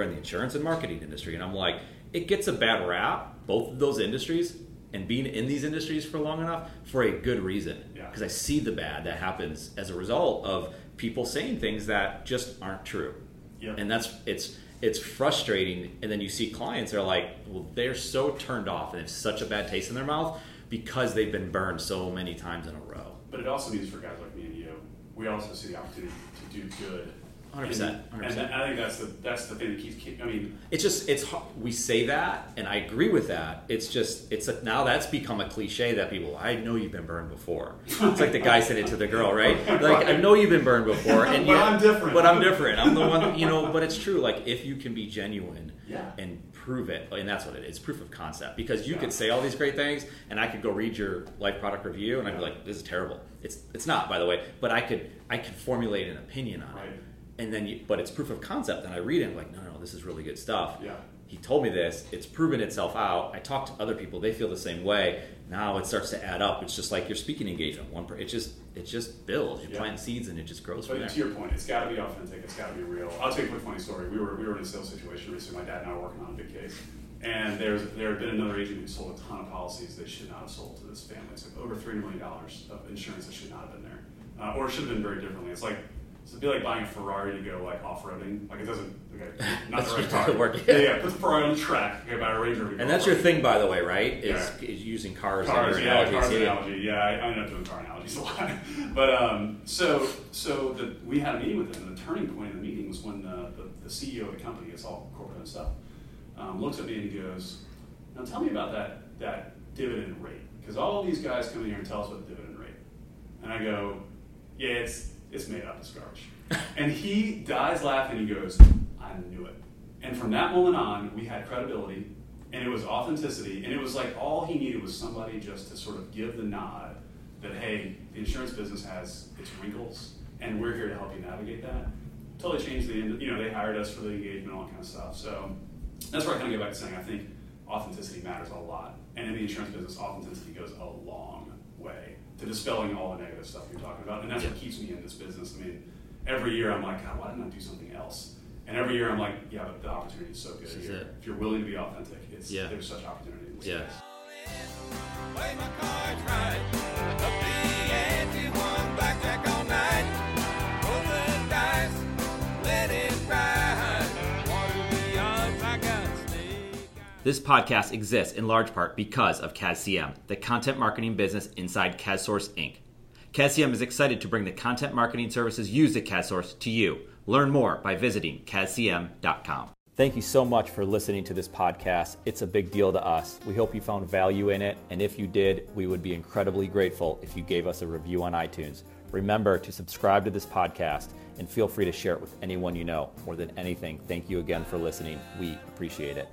insurance and marketing industry. And I'm like, it gets a bad rap, both of those industries, and being in these industries for long enough for a good reason. Yeah. Because I see the bad that happens as a result of people saying things that just aren't true. Yep. And that's it's it's frustrating. And then you see clients that are like, well, they're so turned off and have such a bad taste in their mouth because they've been burned so many times in a row. But it also means for guys like me and you, we also see the opportunity to do good. 100%, And, 100%. and I think that's the that's the thing that keeps. keep- I mean, It's just it's we say that, and I agree with that. It's just it's a, now that's become a cliche that people I know you've been burned before. It's like the guy said it to the girl, right? Like I know you've been burned before, and But yet- I'm different. But I'm different. I'm the one, you know. But it's true. Like if you can be genuine Yeah. and prove it, and that's what it is, proof of concept. Because you Yeah. could say all these great things, and I could go read your life product review, and I'd be like, this is terrible. It's it's not, by the way. But I could I could formulate an opinion on Right. it and then you, but it's proof of concept and i read it I'm like no no this is really good stuff Yeah. he told me this it's proven itself out i talk to other people they feel the same way now it starts to add up it's just like your speaking engagement one per, it just it just builds you Yeah. plant seeds and it just grows from But there to your point, it's got to be authentic. It's got to be real. I'll tell you a quick funny story. We were we were in a sales situation recently. My dad and I were working on a big case, and there's there had been another agent who sold a ton of policies they should not have sold to this family. It's like over $3 million of insurance that should not have been there, uh, or should have been very differently. It's like it'd be like buying a Ferrari to go like off roading. Like it doesn't. Okay, not the right car. work. Yeah, yeah. Put the Ferrari on the track. Okay, buy a Range Rover. and that's your thing by the way right is, Yeah. is using cars, Cars, yeah, cars yeah. analogy. Yeah, I, I end up doing car analogies a lot. but um, so so the, we had a meeting with them, and the turning point in the meeting was when the, the, the CEO of the company, it's all corporate and stuff, um, looks at me and he goes, "Now tell me about that that dividend rate, because all these guys come in here and tell us about the dividend rate." And I go, "Yeah, it's it's made up, it's garbage." and he dies laughing. He goes, "I knew it." And from that moment on, we had credibility, and it was authenticity, and it was like all he needed was somebody just to sort of give the nod that hey, the insurance business has its wrinkles, and we're here to help you navigate that. Totally changed the end. You know, they hired us for the engagement, all that kind of stuff. So that's where I kind of get back to saying I think authenticity matters a lot, and in the insurance business, authenticity goes a long way to dispelling all the negative stuff you're talking about, and that's what keeps me in this business. I mean, every year I'm like, God, why didn't I do something else? And every year I'm like, yeah, but the opportunity is so good This is here. If you're willing to be authentic, it's Yeah. there's such opportunity in Yeah. This podcast exists in large part because of CASCM, the content marketing business inside CASSource Inc. CASCM is excited to bring the content marketing services used at CASSource to you. Learn more by visiting CASCM.com. Thank you so much for listening to this podcast. It's a big deal to us. We hope you found value in it, and if you did, we would be incredibly grateful if you gave us a review on iTunes. Remember to subscribe to this podcast and feel free to share it with anyone you know. More than anything, thank you again for listening. We appreciate it.